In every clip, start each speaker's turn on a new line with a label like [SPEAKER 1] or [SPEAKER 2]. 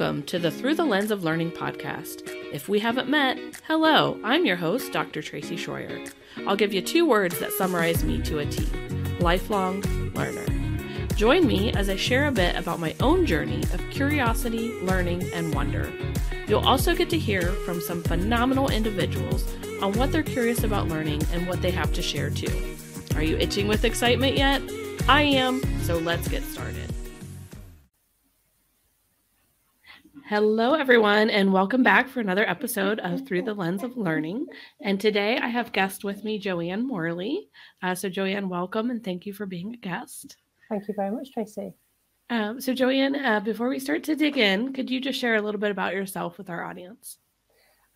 [SPEAKER 1] Welcome to the Through the Lens of Learning podcast. If we haven't met, hello, I'm your host, Dr. Tracy Shroyer. I'll give you two words that summarize me to a T lifelong learner. Join me as I share a bit about my own journey of curiosity, learning, and wonder. You'll also get to hear from some phenomenal individuals on what they're curious about learning and what they have to share too. Are you itching with excitement yet? I am, so let's get started. Hello, everyone, and welcome back for another episode of Through the Lens of Learning. And today I have guest with me, Joanne Morley. Uh, so, Joanne, welcome and thank you for being a guest.
[SPEAKER 2] Thank you very much, Tracy.
[SPEAKER 1] Um, so, Joanne, uh, before we start to dig in, could you just share a little bit about yourself with our audience?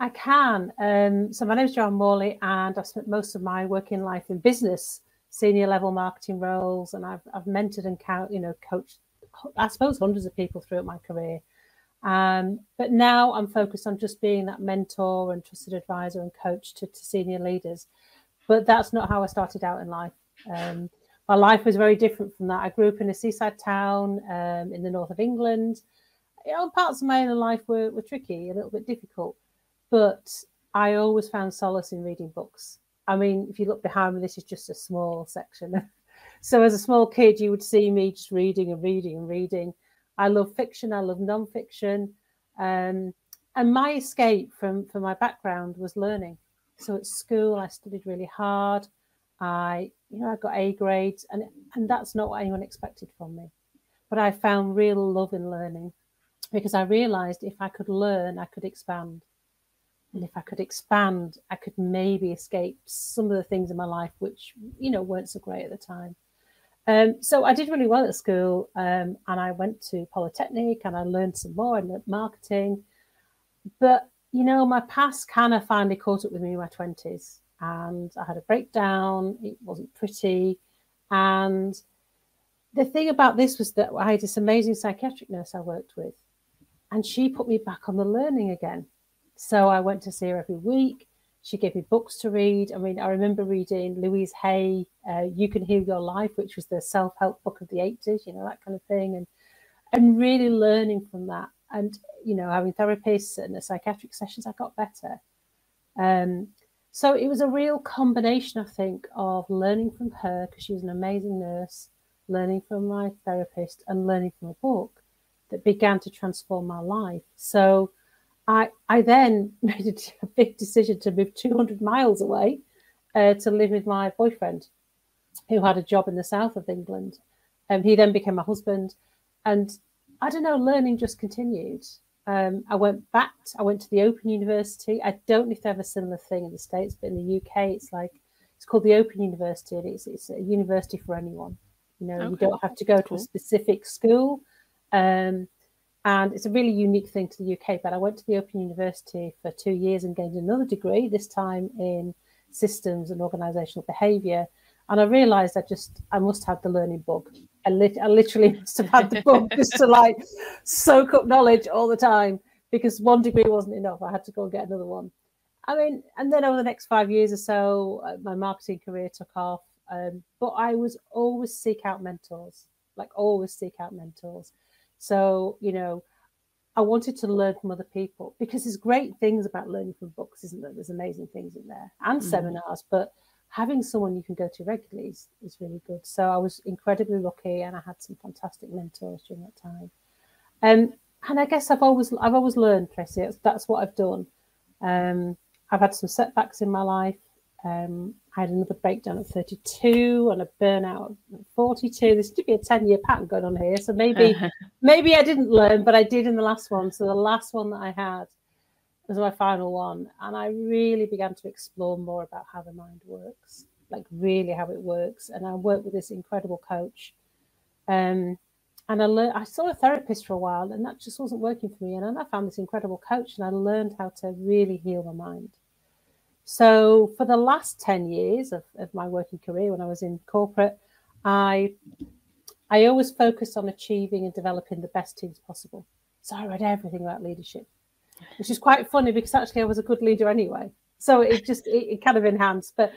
[SPEAKER 2] I can. Um, so, my name is Joanne Morley, and I've spent most of my working life in business, senior level marketing roles, and I've, I've mentored and count, you know, coached, I suppose, hundreds of people throughout my career. Um, but now I'm focused on just being that mentor and trusted advisor and coach to, to senior leaders. But that's not how I started out in life. Um, my life was very different from that. I grew up in a seaside town um, in the north of England. You know, parts of my own life were, were tricky, a little bit difficult, but I always found solace in reading books. I mean, if you look behind me, this is just a small section. so as a small kid, you would see me just reading and reading and reading. I love fiction. I love nonfiction. Um, and my escape from, from my background was learning. So at school, I studied really hard. I, you know, I got A grades, and and that's not what anyone expected from me. But I found real love in learning because I realised if I could learn, I could expand, and if I could expand, I could maybe escape some of the things in my life which you know weren't so great at the time. Um, so I did really well at school, um, and I went to Polytechnic and I learned some more. and marketing, but you know, my past kind of finally caught up with me in my twenties, and I had a breakdown. It wasn't pretty, and the thing about this was that I had this amazing psychiatric nurse I worked with, and she put me back on the learning again. So I went to see her every week. She gave me books to read. I mean, I remember reading Louise Hay, uh, "You Can Heal Your Life," which was the self-help book of the '80s, you know, that kind of thing, and and really learning from that. And you know, having therapists and the psychiatric sessions, I got better. Um, so it was a real combination, I think, of learning from her because she was an amazing nurse, learning from my therapist, and learning from a book that began to transform my life. So I, I then made a big decision to move 200 miles away uh, to live with my boyfriend, who had a job in the south of England. And um, he then became my husband. And I don't know, learning just continued. Um, I went back, to, I went to the Open University. I don't know if they have a similar thing in the States, but in the UK, it's like, it's called the Open University. And it's, it's a university for anyone. You know, okay. you don't have to go to a specific school. Um, and it's a really unique thing to the UK. But I went to the Open University for two years and gained another degree, this time in systems and organizational behavior. And I realized I just, I must have the learning bug. I, lit, I literally must have had the bug just to like soak up knowledge all the time because one degree wasn't enough. I had to go and get another one. I mean, and then over the next five years or so, uh, my marketing career took off. Um, but I was always seek out mentors, like always seek out mentors. So, you know, I wanted to learn from other people because there's great things about learning from books, isn't there? There's amazing things in there and mm. seminars, but having someone you can go to regularly is, is really good. So I was incredibly lucky and I had some fantastic mentors during that time. Um, and I guess I've always I've always learned, Tracy. That's, that's what I've done. Um, I've had some setbacks in my life. Um, I had another breakdown at 32 and a burnout at 42. There's to be a 10 year pattern going on here. So maybe maybe I didn't learn, but I did in the last one. So the last one that I had was my final one. And I really began to explore more about how the mind works, like really how it works. And I worked with this incredible coach. Um, and I learned, I saw a therapist for a while and that just wasn't working for me. And then I found this incredible coach and I learned how to really heal my mind. So for the last 10 years of, of my working career when I was in corporate, I I always focused on achieving and developing the best teams possible. So I read everything about leadership, which is quite funny because actually I was a good leader anyway. So it just it, it kind of enhanced. But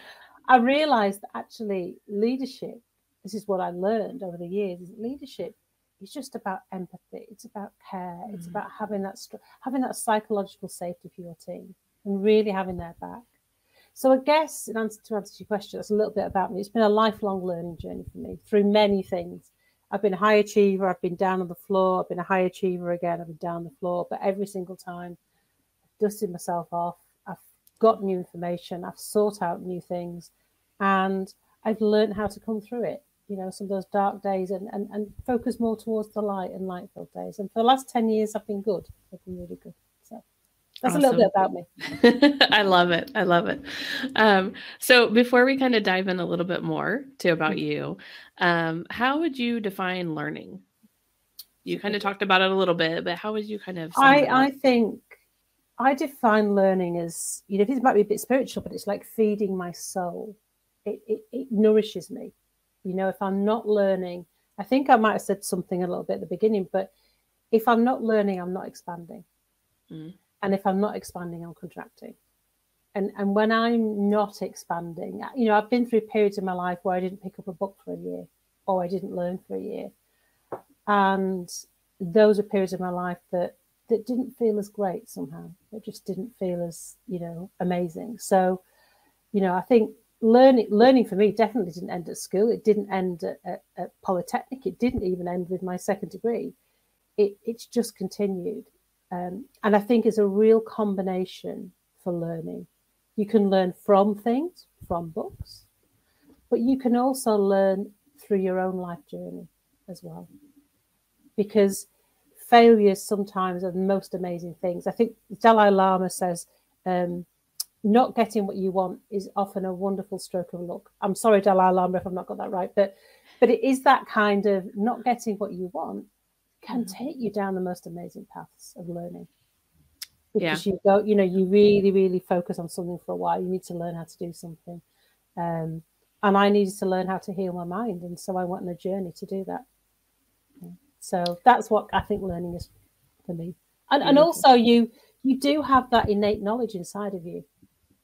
[SPEAKER 2] I realized that actually leadership, this is what I learned over the years, is leadership is just about empathy. It's about care. Mm. It's about having that having that psychological safety for your team and really having their back. So I guess in answer to answer your question, that's a little bit about me. It's been a lifelong learning journey for me through many things. I've been a high achiever. I've been down on the floor. I've been a high achiever again. I've been down the floor. But every single time, I've dusted myself off. I've got new information. I've sought out new things, and I've learned how to come through it. You know, some of those dark days, and and, and focus more towards the light and light-filled days. And for the last ten years, I've been good. I've been really good. That's awesome. a little bit about me.
[SPEAKER 1] I love it. I love it. Um, so before we kind of dive in a little bit more to about mm-hmm. you, um, how would you define learning? You kind of talked about it a little bit, but how would you kind of?
[SPEAKER 2] I I think I define learning as you know this might be a bit spiritual, but it's like feeding my soul. It, it, it nourishes me. You know, if I'm not learning, I think I might have said something a little bit at the beginning, but if I'm not learning, I'm not expanding. Mm and if i'm not expanding i'm contracting. And and when i'm not expanding you know i've been through periods in my life where i didn't pick up a book for a year or i didn't learn for a year. And those are periods of my life that that didn't feel as great somehow. It just didn't feel as you know amazing. So you know i think learning learning for me definitely didn't end at school. It didn't end at, at, at polytechnic. It didn't even end with my second degree. It, it's just continued um, and I think it's a real combination for learning. You can learn from things, from books, but you can also learn through your own life journey as well. Because failures sometimes are the most amazing things. I think Dalai Lama says, um, not getting what you want is often a wonderful stroke of luck. I'm sorry, Dalai Lama, if I've not got that right, but but it is that kind of not getting what you want can mm-hmm. take you down the most amazing paths of learning. Because yeah. you go, you know, you really, really focus on something for a while. You need to learn how to do something. Um, and I needed to learn how to heal my mind. And so I went on a journey to do that. So that's what I think learning is for me. And, and also you you do have that innate knowledge inside of you.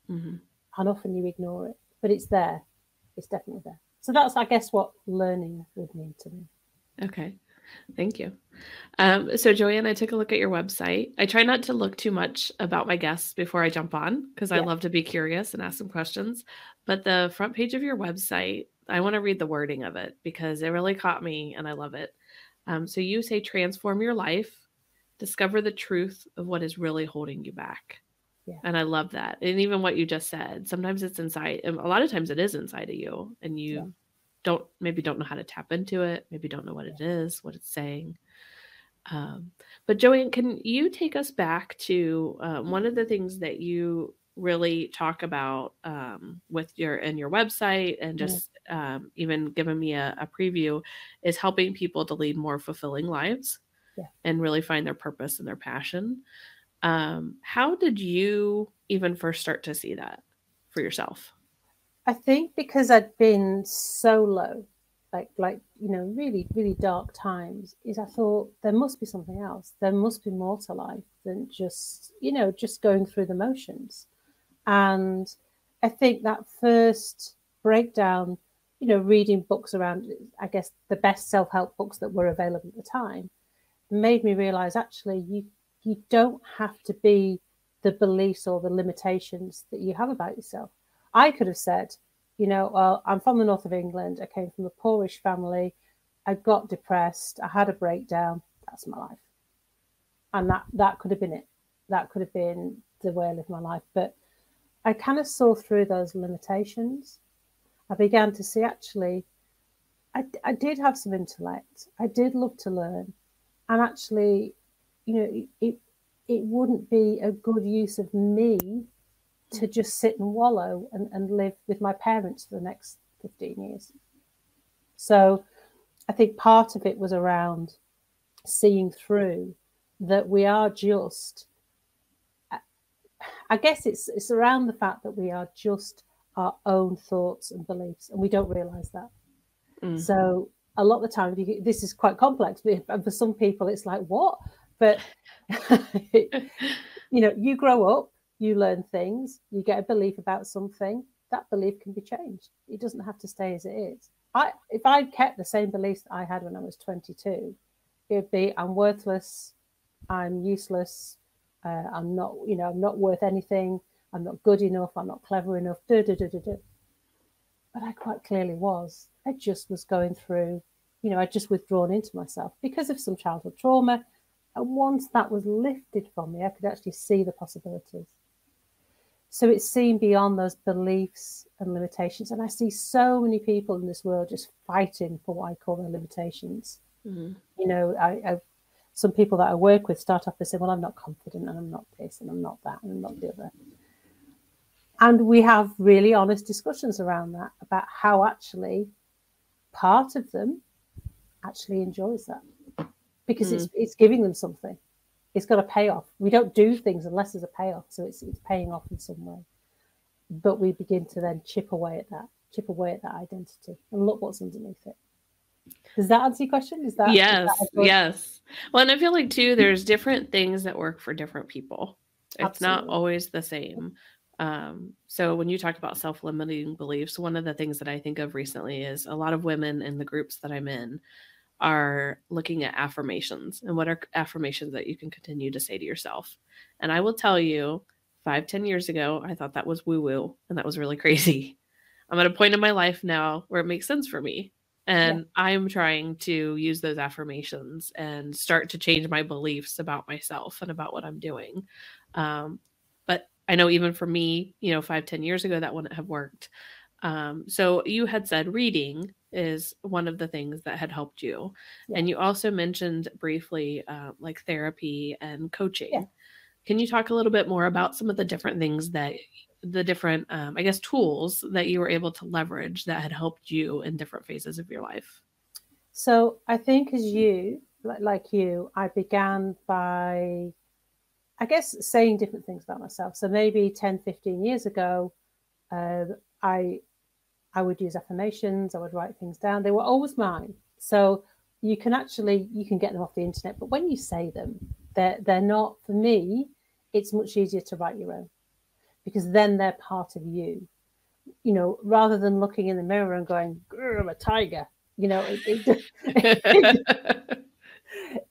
[SPEAKER 2] Mm-hmm. And often you ignore it, but it's there. It's definitely there. So that's, I guess, what learning would mean to me.
[SPEAKER 1] Okay. Thank you. Um, so, Joanne, I took a look at your website. I try not to look too much about my guests before I jump on because yeah. I love to be curious and ask some questions. But the front page of your website, I want to read the wording of it because it really caught me and I love it. Um, so, you say transform your life, discover the truth of what is really holding you back. Yeah. And I love that. And even what you just said, sometimes it's inside, a lot of times it is inside of you, and you yeah don't maybe don't know how to tap into it, maybe don't know what it is, what it's saying. Um, but Joanne, can you take us back to uh, one of the things that you really talk about um, with your and your website and just yeah. um, even giving me a, a, preview is helping people to lead more fulfilling lives yeah. and really find their purpose and their passion. Um, how did you even first start to see that for yourself?
[SPEAKER 2] I think because I'd been so low, like like you know, really really dark times, is I thought there must be something else. There must be more to life than just you know just going through the motions. And I think that first breakdown, you know, reading books around, I guess the best self help books that were available at the time, made me realize actually you you don't have to be the beliefs or the limitations that you have about yourself I could have said, you know, well, I'm from the north of England. I came from a poorish family. I got depressed. I had a breakdown. That's my life. And that, that could have been it. That could have been the way I lived my life. But I kind of saw through those limitations. I began to see actually, I, I did have some intellect. I did love to learn. And actually, you know, it, it wouldn't be a good use of me to just sit and wallow and, and live with my parents for the next 15 years. So I think part of it was around seeing through that we are just I guess it's it's around the fact that we are just our own thoughts and beliefs, and we don't realize that. Mm. So a lot of the time, you, this is quite complex, but for some people, it's like what? But you know, you grow up, you learn things, you get a belief about something, that belief can be changed. It doesn't have to stay as it is. I if I'd kept the same beliefs that I had when I was 22, it'd be I'm worthless, I'm useless, uh, I'm not, you know, I'm not worth anything, I'm not good enough, I'm not clever enough, do, do, do, do, do. But I quite clearly was. I just was going through, you know, I just withdrawn into myself because of some childhood trauma. And once that was lifted from me, I could actually see the possibilities. So it's seen beyond those beliefs and limitations. And I see so many people in this world just fighting for what I call their limitations. Mm-hmm. You know, I, I, some people that I work with start off by saying, Well, I'm not confident and I'm not this and I'm not that and I'm not the other. And we have really honest discussions around that about how actually part of them actually enjoys that because mm. it's it's giving them something it's got a payoff. We don't do things unless there's a payoff. So it's it's paying off in some way. But we begin to then chip away at that, chip away at that identity, and look what's underneath it. Does that answer your question? Is that
[SPEAKER 1] yes, is that yes. Well, and I feel like too, there's different things that work for different people. It's Absolutely. not always the same. Um, so when you talk about self-limiting beliefs, one of the things that I think of recently is a lot of women in the groups that I'm in are looking at affirmations and what are affirmations that you can continue to say to yourself. And I will tell you, five, ten years ago, I thought that was woo woo and that was really crazy. I'm at a point in my life now where it makes sense for me. And yeah. I'm trying to use those affirmations and start to change my beliefs about myself and about what I'm doing. Um, but I know even for me, you know, five, ten years ago, that wouldn't have worked. Um, so you had said reading is one of the things that had helped you. Yeah. And you also mentioned briefly uh, like therapy and coaching. Yeah. Can you talk a little bit more about some of the different things that the different, um, I guess, tools that you were able to leverage that had helped you in different phases of your life?
[SPEAKER 2] So I think as you, like you, I began by, I guess, saying different things about myself. So maybe 10, 15 years ago, uh, I I would use affirmations, I would write things down. They were always mine. So you can actually you can get them off the internet, but when you say them, they're they're not for me, it's much easier to write your own because then they're part of you. You know, rather than looking in the mirror and going, I'm a tiger, you know, it, it, it,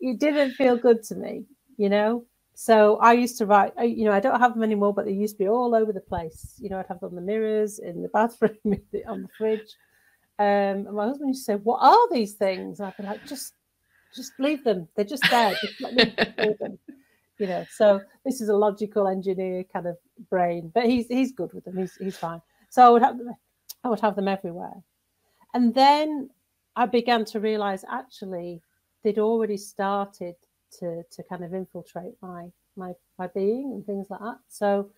[SPEAKER 2] it didn't feel good to me, you know. So I used to write, you know, I don't have them anymore, but they used to be all over the place. You know, I'd have them on the mirrors, in the bathroom, on the fridge. Um, and my husband used to say, "What are these things?" And I'd be like, "Just, just leave them. They're just there. Just let me them." You know. So this is a logical engineer kind of brain, but he's he's good with them. He's he's fine. So I would have them. I would have them everywhere, and then I began to realize actually they'd already started to to kind of infiltrate my my my being and things like that. So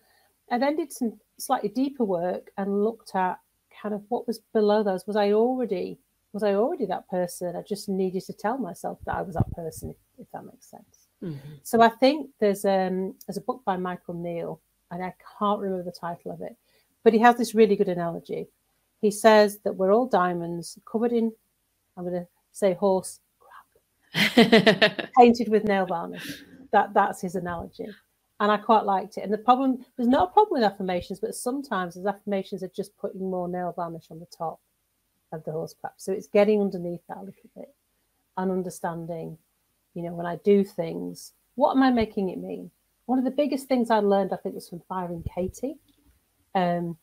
[SPEAKER 2] I then did some slightly deeper work and looked at kind of what was below those. Was I already was I already that person? I just needed to tell myself that I was that person, if, if that makes sense. Mm-hmm. So I think there's um there's a book by Michael Neill, and I can't remember the title of it, but he has this really good analogy. He says that we're all diamonds covered in, I'm going to say horse painted with nail varnish. That that's his analogy, and I quite liked it. And the problem there's not a problem with affirmations, but sometimes those affirmations are just putting more nail varnish on the top of the horse crap. So it's getting underneath that a little bit and understanding. You know, when I do things, what am I making it mean? One of the biggest things I learned, I think, was from Byron Katie. Um,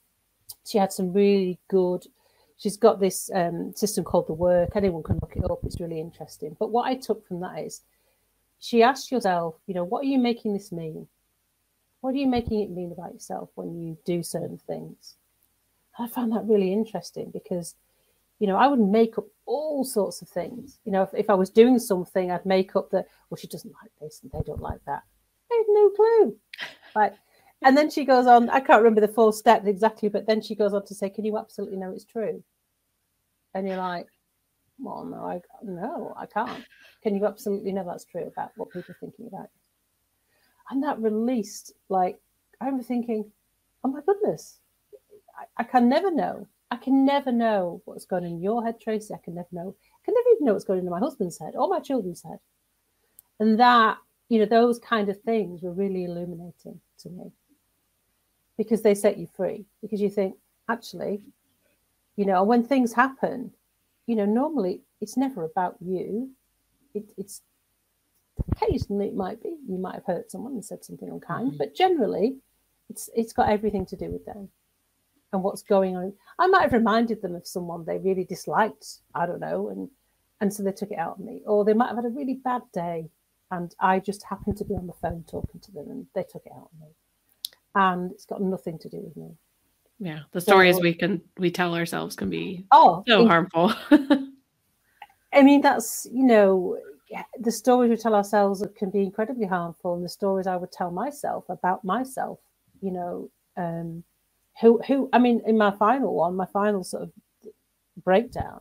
[SPEAKER 2] she had some really good she's got this um, system called the work. Anyone can look it up. It's really interesting. But what i took from that is she asked yourself you know what are you making this mean? What are you making it mean about yourself when you do certain things? I found that really interesting because you know i would make up all sorts of things. You know if, if i was doing something i'd make up that well she doesn't like this and they don't like that. I had no clue. Like and then she goes on, I can't remember the full steps exactly, but then she goes on to say, Can you absolutely know it's true? And you're like, Well, no, I no, I can't. Can you absolutely know that's true about what people are thinking about? And that released, like, I remember thinking, Oh my goodness, I, I can never know. I can never know what's going on in your head, Tracy. I can never know. I can never even know what's going on in my husband's head or my children's head. And that, you know, those kind of things were really illuminating to me because they set you free because you think actually you know when things happen you know normally it's never about you it, it's occasionally it might be you might have hurt someone and said something unkind,
[SPEAKER 1] Mhm.
[SPEAKER 2] but generally it's it's got everything to do with them and what's going on. I might have reminded them of someone they really disliked, I don't know, and and so they took it out on me. Or they might have had a really bad day and I just happened to be on the phone talking to them and they took it out on me. And it's got nothing to do with me.
[SPEAKER 1] Yeah. The stories
[SPEAKER 2] So-
[SPEAKER 1] we can we tell ourselves can be
[SPEAKER 2] Oh,
[SPEAKER 1] so
[SPEAKER 2] in-
[SPEAKER 1] harmful.
[SPEAKER 2] I mean, that's, you know, the stories we tell ourselves can be incredibly harmful. And the stories I would tell myself about myself, you know, um, who, who, I mean, in my final one, my final sort of breakdown,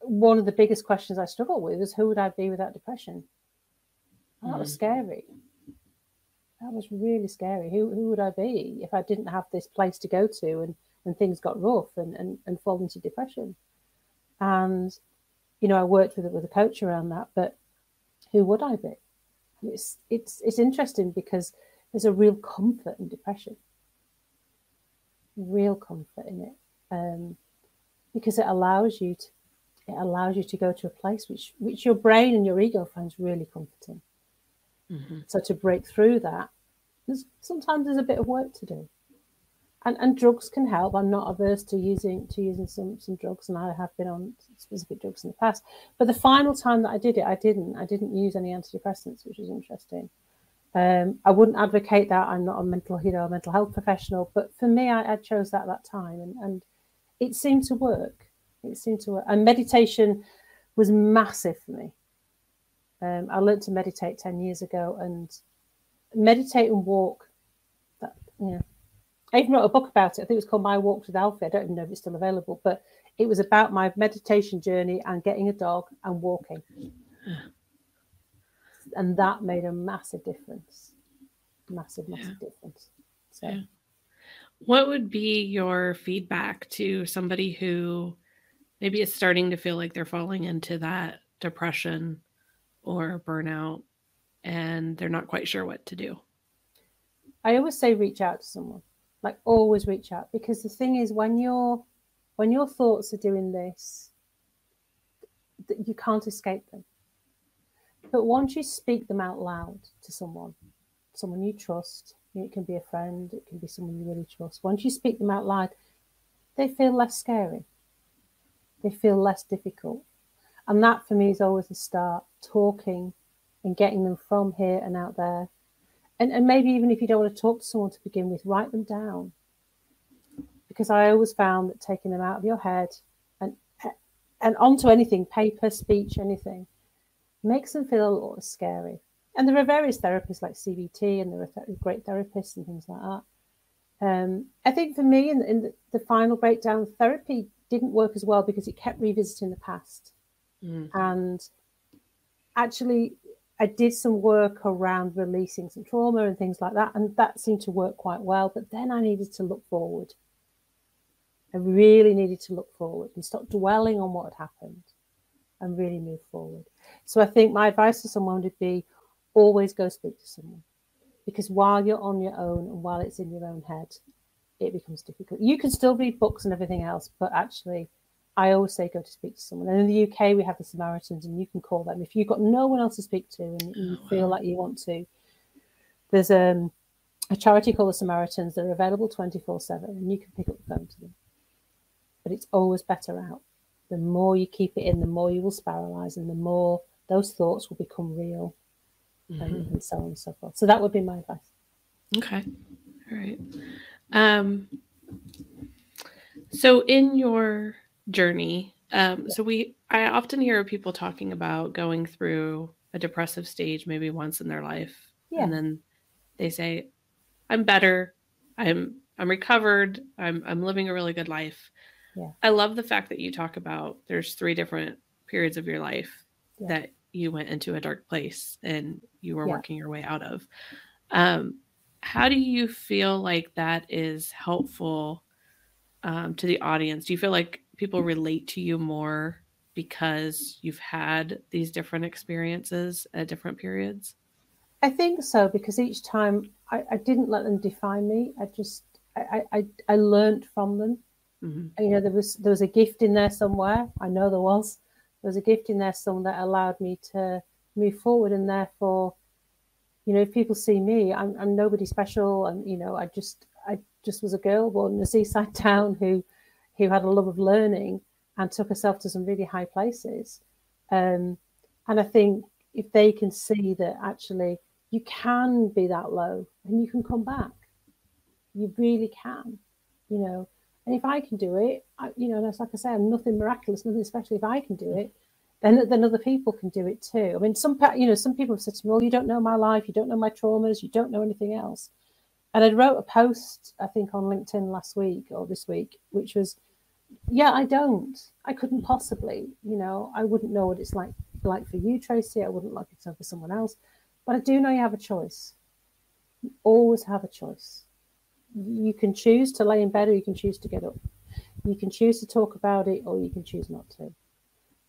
[SPEAKER 2] one of the biggest questions I struggled with is who would I be without depression? And that was
[SPEAKER 1] Mhm.
[SPEAKER 2] scary. That was really scary. Who, who would I be if I didn't have this place to go to and, and things got rough and, and, and fall into depression? And you know, I worked with with a coach around that, but who would I be? It's it's it's interesting because there's a real comfort in depression, real comfort in it, um, because it allows you to it allows you to go to a place which which your brain and your ego finds really comforting.
[SPEAKER 1] Mhm.
[SPEAKER 2] So to break through that, there's sometimes there's a bit of work to do. And and drugs can help. I'm not averse to using to using some some drugs, and I have been on specific drugs in the past. But the final time that I did it, I didn't. I didn't use any antidepressants, which was interesting. Um, I wouldn't advocate that. I'm not a mental, you know, a mental health professional, but for me, I, I chose that at that time, and, and it seemed to work. It seemed to work. And meditation was massive for me. Um, I learned to meditate ten years ago, and meditate and walk. That yeah, I even wrote a book about it. I think it was called My Walks with Alfie. I don't even know if it's still available, but it was about my meditation journey and getting a dog and walking. And that made a massive difference. Massive, massive difference. So
[SPEAKER 1] Yeah. What would be your feedback to somebody who maybe is starting to feel like they're falling into that depression or burnout and they're not quite sure what to do?
[SPEAKER 2] I always say reach out to someone. Like always reach out. Because the thing is when your when your thoughts are doing this, th- you can't escape them. But once you speak them out loud to someone, someone you trust, it can be a friend, it can be someone you really trust. Once you speak them out loud, they feel less scary. They feel less difficult. And that for me is always the start, talking and getting them from here and out there. And, and maybe even if you don't want to talk to someone to begin with, write them down. Because I always found that taking them out of your head and and onto anything, paper, speech, anything, makes them feel a little scary. And there are various therapists like CBT, and there are th- great therapists and things like that. Um, I think for me, in, in the, the final breakdown, therapy didn't work as well because it kept revisiting the past.
[SPEAKER 1] Mm.
[SPEAKER 2] And actually, I did some work around releasing some trauma and things like that, and that seemed to work quite well. But then I needed to look forward. I really needed to look forward and stop dwelling on what had happened and really move forward. So I think my advice to someone would be always go speak to someone because while you're on your own and while it's in your own head, it becomes difficult. You can still read books and everything else, but actually, I always say go to speak to someone. And in the UK, we have the Samaritans, and you can call them if you've got no one else to speak to and you
[SPEAKER 1] Oh,
[SPEAKER 2] feel
[SPEAKER 1] wow.
[SPEAKER 2] like you want to. There's um, a charity called the Samaritans. They're available 24 7, and you can pick up the phone to them. But it's always better out. The more you keep it in, the more you will spiralize, and the more those thoughts will become real,
[SPEAKER 1] Mhm.
[SPEAKER 2] and, and so on and so forth. So that would be my advice.
[SPEAKER 1] Okay. All right. Um so in your journey, um so we I often hear people talking about going through a depressive stage maybe once in their life
[SPEAKER 2] Yeah.
[SPEAKER 1] and then they say I'm better. I'm I'm recovered. I'm I'm living a really good life.
[SPEAKER 2] Yeah.
[SPEAKER 1] I love the fact that you talk about there's three different periods of your life that you went into a dark place and you were working your way out of. Um, how do you feel like that is helpful um, to the audience? Do you feel like people relate to you more because you've had these different experiences at different periods?
[SPEAKER 2] I think so because each time I, I didn't let them define me. I just I, I, I learned from them.
[SPEAKER 1] Mhm.
[SPEAKER 2] You know, there was there was a gift in there somewhere. I know there was. There was a gift in there somewhere that allowed me to move forward. And therefore, you know, if people see me, I'm, I'm nobody special, and you know, I just I just was a girl born in a seaside town who who had a love of learning and took herself to some really high places. Um, and I think if they can see that actually you can be that low and you can come back, you really can, you know. And if I can do it, I, you know, that's like I say, I'm nothing miraculous, nothing special. If I can do it, then then other people can do it too. I mean, some you know, some people have said to me, "Well, you don't know my life, you don't know my traumas, you don't know anything else." And I wrote a post, I think, on LinkedIn last week or this week, which was, "Yeah, I don't. I couldn't mm-hmm. possibly. You know, I wouldn't know what it's like like for you, Tracy. I wouldn't like it so for someone else, but I do know you have a choice. You always have a choice. You can choose to lay in bed, or you can choose to get up. You can choose to talk about it, or you can choose not to."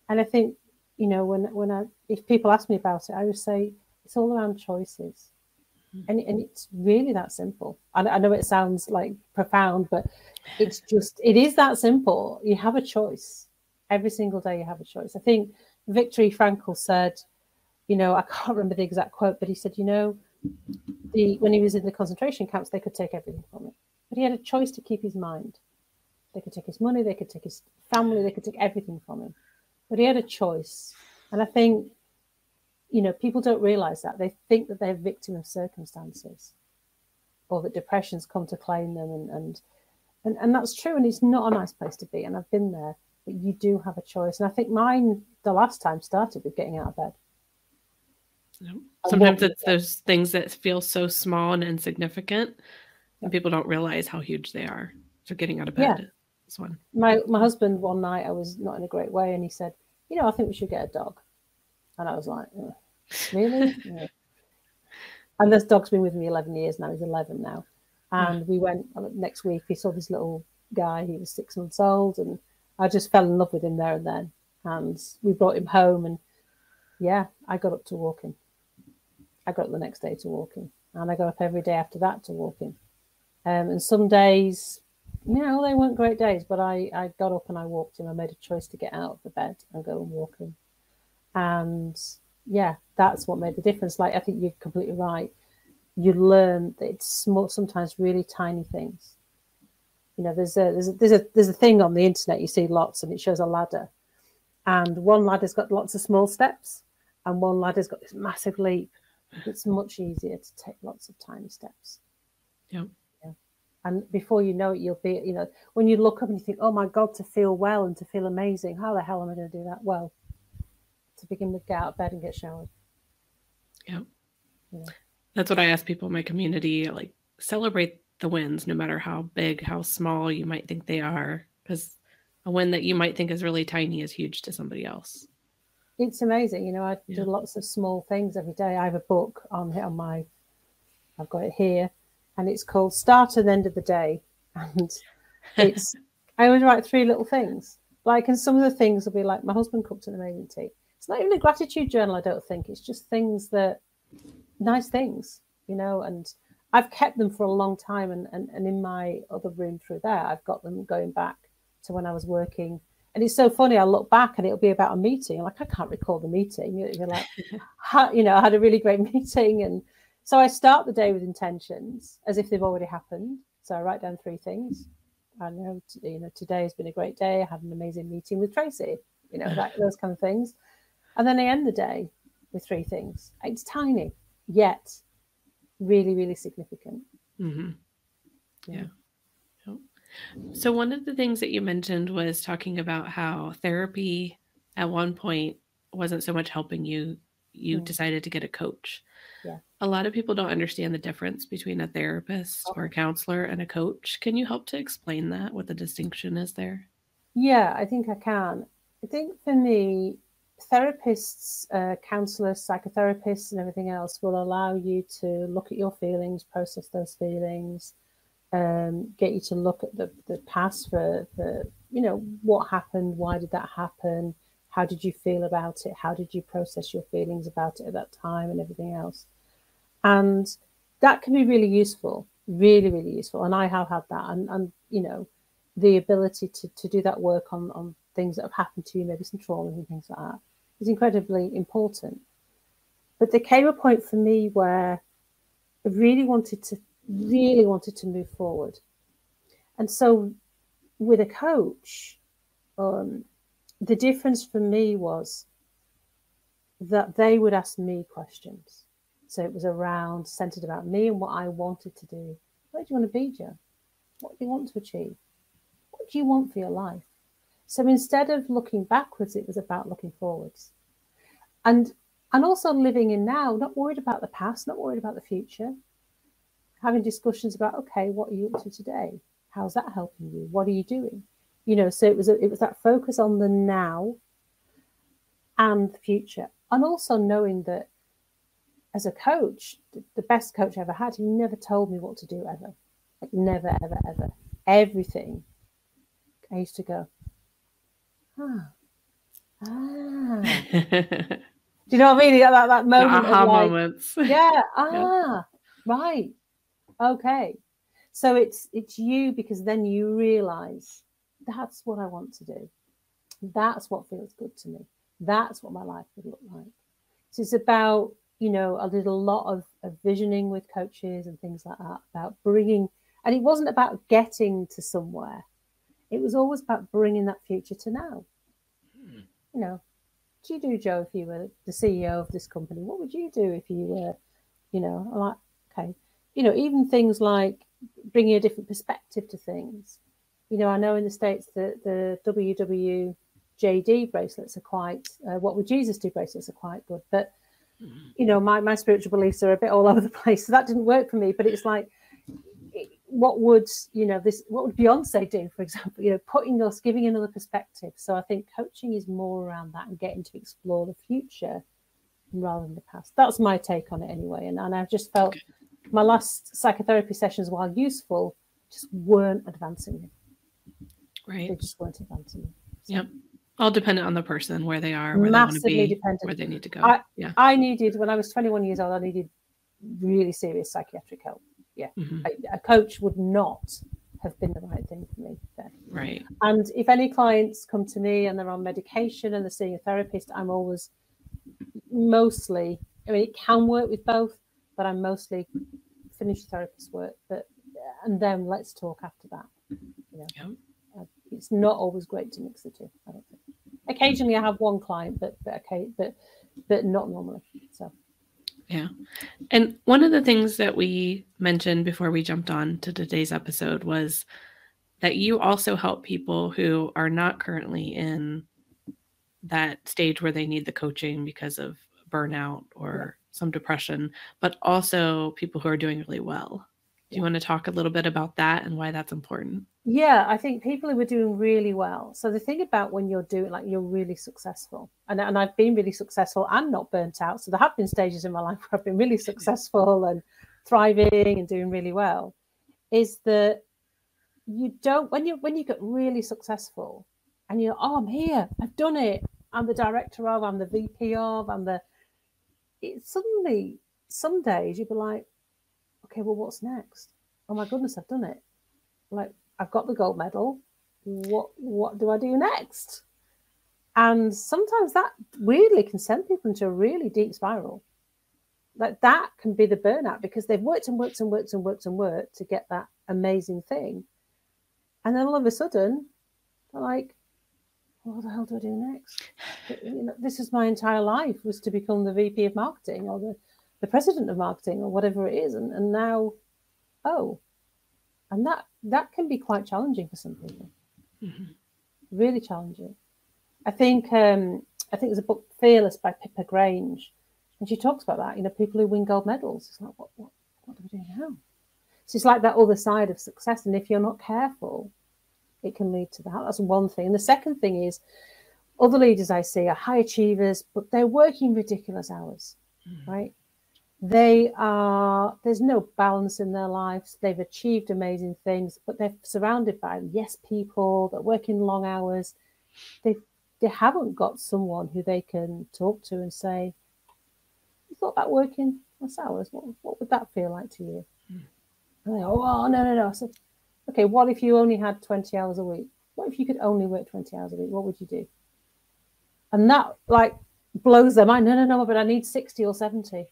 [SPEAKER 2] And I think, you know, when when I if people ask me about it, I would say it's all around choices. Mm-hmm. And, and it's really that simple. I, I know it sounds like profound, but it's just it is that simple. You have a choice. Every single day you have a choice. I think Viktor Frankl said, you know, I can't remember the exact quote, but he said, you know, the when he was in the concentration camps, they could take everything from him. But he had a choice to keep his mind. They could take his money, they could take his family, they could take everything from him but he had a choice. And I think, you know, people don't realize that. They think that they're victim of circumstances or that depression's come to claim them. And, and, and, and that's true. And it's not a nice place to be. And I've been there, but you do have a choice. And I think mine, the last time, started with getting out of bed.
[SPEAKER 1] Sometimes it's those things that feel so small and insignificant, and people don't realize how huge they are. So getting out of bed. Yeah
[SPEAKER 2] this one. My my husband one night I was not in a great way, and he said, "You know, I think we should get a dog." And I was like, "Really?" yeah. And this dog's been with me eleven years now. He's eleven now, and we went uh, next week. We saw this little guy. He was six months old, and I just fell in love with him there and then. And we brought him home, and yeah, I got up to walking. I got up the next day to walking, and I got up every day after that to walking. Um, and some days you know, they weren't great days, but I, I got up and I walked him. I made a choice to get out of the bed and go and walk him. And yeah, that's what made the difference. Like, I think you're completely right. You learn that it's small, sometimes really tiny things. You know, there's a, there's a, there's a, there's a thing on the internet you see lots and it shows a ladder. And one ladder's got lots of small steps and one ladder's got this massive leap. It's much easier to take lots of tiny steps.
[SPEAKER 1] Yeah
[SPEAKER 2] and before you know it you'll be you know when you look up and you think oh my god to feel well and to feel amazing how the hell am i going to do that well to we can get out of bed and get showered
[SPEAKER 1] yeah, yeah. that's what i ask people in my community like celebrate the wins no matter how big how small you might think they are because a win that you might think is really tiny is huge to somebody else
[SPEAKER 2] it's amazing you know i yeah. do lots of small things every day i have a book on on my i've got it here and it's called Start and End of the Day. And it's I always write three little things. Like, and some of the things will be like, my husband cooked an amazing tea. It's not even a gratitude journal, I don't think. It's just things that nice things, you know, and I've kept them for a long time and, and, and in my other room through there, I've got them going back to when I was working. And it's so funny, I look back and it'll be about a meeting. I'm like, I can't recall the meeting. You're like, you know, I had a really great meeting and so I start the day with intentions as if they've already happened. So I write down three things. I know, you know, today has been a great day. I had an amazing meeting with Tracy. You know, that, those kind of things. And then I end the day with three things. It's tiny, yet really, really significant.
[SPEAKER 1] Mm-hmm. Yeah. yeah. So one of the things that you mentioned was talking about how therapy at one point wasn't so much helping you. You mm. decided to get a coach.
[SPEAKER 2] Yeah.
[SPEAKER 1] A lot of people don't understand the difference between a therapist or a counselor and a coach. Can you help to explain that, what the distinction is there?
[SPEAKER 2] Yeah, I think I can. I think for me, therapists, uh, counselors, psychotherapists, and everything else will allow you to look at your feelings, process those feelings, um, get you to look at the, the past for, for, you know, what happened, why did that happen, how did you feel about it, how did you process your feelings about it at that time, and everything else. And that can be really useful, really, really useful. And I have had that. And, and you know, the ability to, to do that work on, on things that have happened to you, maybe some traumas and things like that, is incredibly important. But there came a point for me where I really wanted to, really wanted to move forward. And so with a coach, um, the difference for me was that they would ask me questions. So it was around centered about me and what I wanted to do. Where do you want to be, Joe? What do you want to achieve? What do you want for your life? So instead of looking backwards, it was about looking forwards. And and also living in now, not worried about the past, not worried about the future. Having discussions about, okay, what are you up to today? How's that helping you? What are you doing? You know, so it was a, it was that focus on the now and the future, and also knowing that as a coach, the best coach I ever had, he never told me what to do ever, like never, ever, ever, everything. I used to go, ah, ah. Do you know what I mean? That, that moment.
[SPEAKER 1] Aha
[SPEAKER 2] like,
[SPEAKER 1] moments.
[SPEAKER 2] Yeah. Ah, yeah. right. Okay. So it's it's you because then you realize that's what I want to do. That's what feels good to me. That's what my life would look like. So it's about, you know, I did a lot of, of visioning with coaches and things like that about bringing, and it wasn't about getting to somewhere. It was always about bringing that future to now. You know, what do you do, Joe, if you were the CEO of this company? What would you do if you were, you know, like, okay, you know, even things like bringing a different perspective to things. You know, I know in the States that the WWJD bracelets are quite, uh, what would Jesus do bracelets are quite good. But, mm-hmm. you know, my, my spiritual beliefs are a bit all over the place. So that didn't work for me. But it's like, what would you know this what would beyonce do for example you know putting us giving another perspective. So i think coaching is more around that and getting to explore the future rather than the past. That's my take on it anyway. And, and i've just felt okay. my last psychotherapy sessions while useful just weren't advancing me.
[SPEAKER 1] Right.
[SPEAKER 2] They just weren't advancing me.
[SPEAKER 1] So. yep. All dependent on the person where they are where Massively they want to be dependent. where they need to go.
[SPEAKER 2] I,
[SPEAKER 1] yeah.
[SPEAKER 2] I needed when i was 21 years old i needed really serious psychiatric help yeah, mm-hmm. a, a, coach would not have been the right thing for me then.
[SPEAKER 1] Right.
[SPEAKER 2] And if any clients come to me and they're on medication and they're seeing a therapist, I'm always mostly, I mean, it can work with both, but I'm mostly finish therapist work, but and then let's talk after that. You know, yep. uh, it's not always great to mix the two. I don't think. Occasionally, I have one client, but but okay, but but not normally. So
[SPEAKER 1] yeah. And one of the things that we mentioned before we jumped on to today's episode was that you also help people who are not currently in that stage where they need the coaching because of burnout or yeah. some depression, but also people who are doing really well. Do you want to talk a little bit about that and why that's important?
[SPEAKER 2] Yeah, I think people who are doing really well. So the thing about when you're doing like you're really successful, and, and I've been really successful and not burnt out. So there have been stages in my life where I've been really successful and thriving and doing really well. Is that you don't when you when you get really successful and you're oh I'm here, I've done it, I'm the director of, I'm the VP of, I'm the it suddenly some days you'd be like, okay, well, what's next? Oh my goodness, I've done it. Like, I've got the gold medal. What what do I do next? And sometimes that weirdly can send people into a really deep spiral. Like that can be the burnout because they've worked and worked and worked and worked and worked to get that amazing thing. And then all of a sudden, they're like, what the hell do I do next? You know, this is my entire life was to become the VP of marketing or the the president of marketing or whatever it is and, and now oh and that that can be quite challenging for some people. Mm-hmm. really challenging. I think um i think there's a book fearless by pippa grange and she talks about that you know people who win gold medals. It's like what what, what do we do now? So it's like that other side of success and if you're not careful it can lead to that. That's one thing. And the second thing is other leaders i see are high achievers but they're working ridiculous hours mm-hmm. right they are there's no balance in their lives. They've achieved amazing things but they're surrounded by yes people that work in long hours. They they haven't got someone who they can talk to and say you thought about working less hours? What, what would that feel like to you? Mm. and they go oh no no no. So okay what if you only had 20 hours a week? What if you could only work 20 hours a week? What would you do? And that like blows their mind. No, no, no, but I need 60 or 70.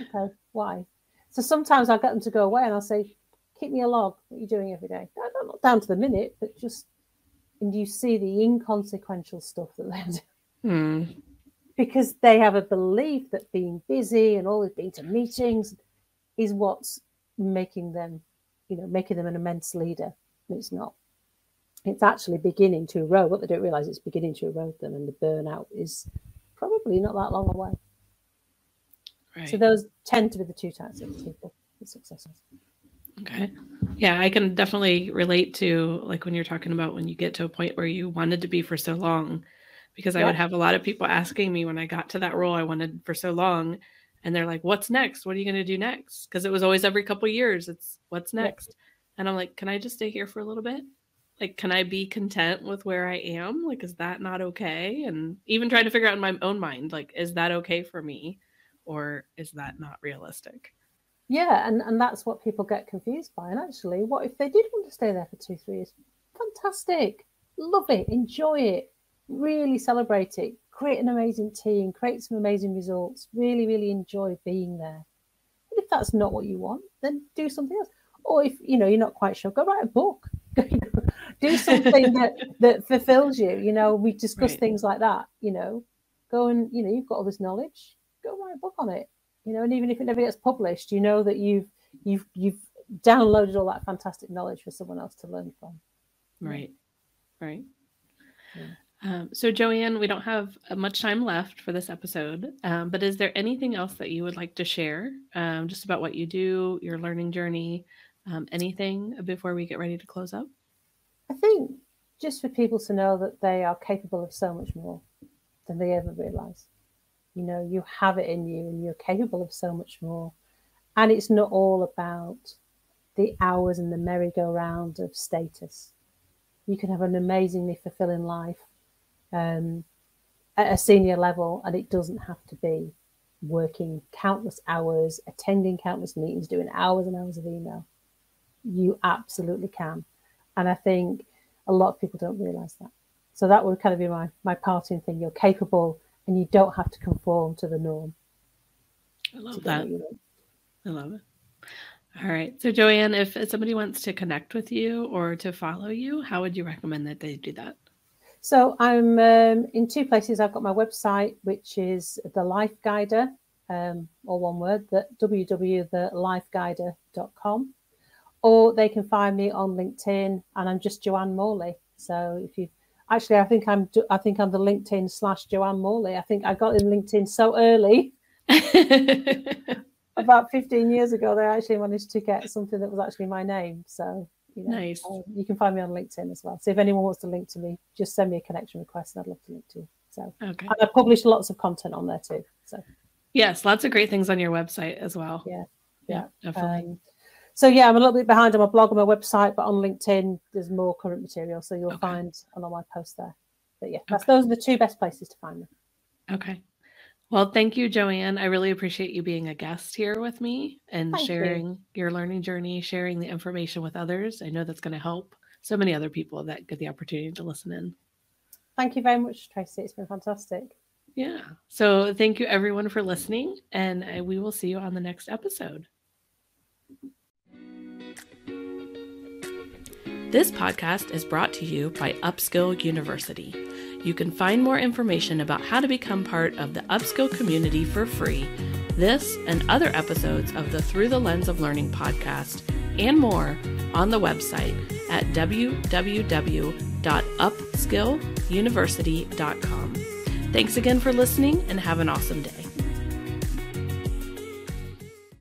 [SPEAKER 2] Okay, why? So sometimes I get them to go away and I'll say, keep me a log, what you're doing every day. Not down to the minute, but just, and you see the inconsequential stuff that they're doing.
[SPEAKER 1] Hmm.
[SPEAKER 2] Because they have a belief that being busy and always being to meetings is what's making them, you know, making them an immense leader. And it's not. It's actually beginning to erode. What they don't realize, it's beginning to erode them, and the burnout is probably not that long away.
[SPEAKER 1] Right.
[SPEAKER 2] So those tend to be the two types of people, the successors.
[SPEAKER 1] Okay. Yeah, I can definitely relate to like when you're talking about when you get to a point where you wanted to be for so long, because I would have a lot of people asking me when I got to that role I wanted for so long, and they're like, "What's next? What are you going to do next?" Because it was always every couple years. It's what's
[SPEAKER 2] Yeah.
[SPEAKER 1] next, and I'm like, "Can I just stay here for a little bit? Like, can I be content with where I am? Like, is that not okay?" And even trying to figure out in my own mind, like, is that okay for me, or is that not realistic?
[SPEAKER 2] Yeah, and, and that's what people get confused by. And actually, what if they did want to stay there for two, three years? Fantastic. Love it. Enjoy it. Really celebrate it. Create an amazing team. Create some amazing results. Really, really enjoy being there. But if that's not what you want, then do something else. Or if you know you're not quite sure, go write a book. do something that that fulfills you. You know, we discuss
[SPEAKER 1] Right.
[SPEAKER 2] things like that. You know, go and you know you've got all this knowledge. Go write a book on it you know and even if it never gets published you know that you've you've you've downloaded all that fantastic knowledge for someone else to learn from
[SPEAKER 1] Right. Right.
[SPEAKER 2] Yeah.
[SPEAKER 1] Um, so, Joanne, we don't have uh, much time left for this episode, um, but is there anything else that you would like to share um, just about what you do, your learning journey, um, anything before we get ready to close up?
[SPEAKER 2] i think just for people to know that they are capable of so much more than they ever realize you know you have it in you and you're capable of so much more and it's not all about the hours and the merry-go-round of status you can have an amazingly fulfilling life um, at a senior level, and it doesn't have to be working countless hours, attending countless meetings, doing hours and hours of email. You absolutely can, and I think a lot of people don't realize that. So that would kind of be my my parting thing. You're capable, and you don't have to conform to the norm.
[SPEAKER 1] I love that.
[SPEAKER 2] you want.
[SPEAKER 1] I love it. All right. So, Joanne, if somebody wants to connect with you or to follow you, how would you recommend that they do that?
[SPEAKER 2] So I'm um, in two places. I've got my website, which is the Life Guider, um, or one word, the www.thelifeguider.com, or they can find me on LinkedIn, and I'm just Joanne Morley. So if you actually, I think I'm I think I'm the LinkedIn slash Joanne Morley. I think I got in LinkedIn so early, about 15 years ago. They actually managed to get something that was actually my name. So you know,
[SPEAKER 1] Nice.
[SPEAKER 2] um, you can find me on LinkedIn as well. So if anyone wants to link to me, just send me a connection request, and I'd love to link to you. So
[SPEAKER 1] okay.
[SPEAKER 2] and I publish lots of content on there too. So
[SPEAKER 1] Yes, lots of great things on your website as well.
[SPEAKER 2] Yeah,
[SPEAKER 1] Yeah, definitely.
[SPEAKER 2] um, so yeah, I'm a little bit behind on my blog and my website, but on LinkedIn there's more current material, so you'll
[SPEAKER 1] Okay.
[SPEAKER 2] find on all my posts there. But yeah, that's,
[SPEAKER 1] Okay.
[SPEAKER 2] those are the two best places to find me.
[SPEAKER 1] Okay. Well, thank you, Joanne. I really appreciate you being a guest here with me and
[SPEAKER 2] Thank you.
[SPEAKER 1] sharing your learning journey, sharing the information with others. I know that's going to help so many other people that get the opportunity to listen in.
[SPEAKER 2] Thank you very much, Tracy. It's been fantastic.
[SPEAKER 1] Yeah. So thank you, everyone, for listening, and uh, we will see you on the next episode. This podcast is brought to you by Upskill University. You can find more information about how to become part of the Upskill community for free, this and other episodes of the Through the Lens of Learning podcast, and more on the website at www.upskilluniversity.com. Thanks again for listening and have an awesome day.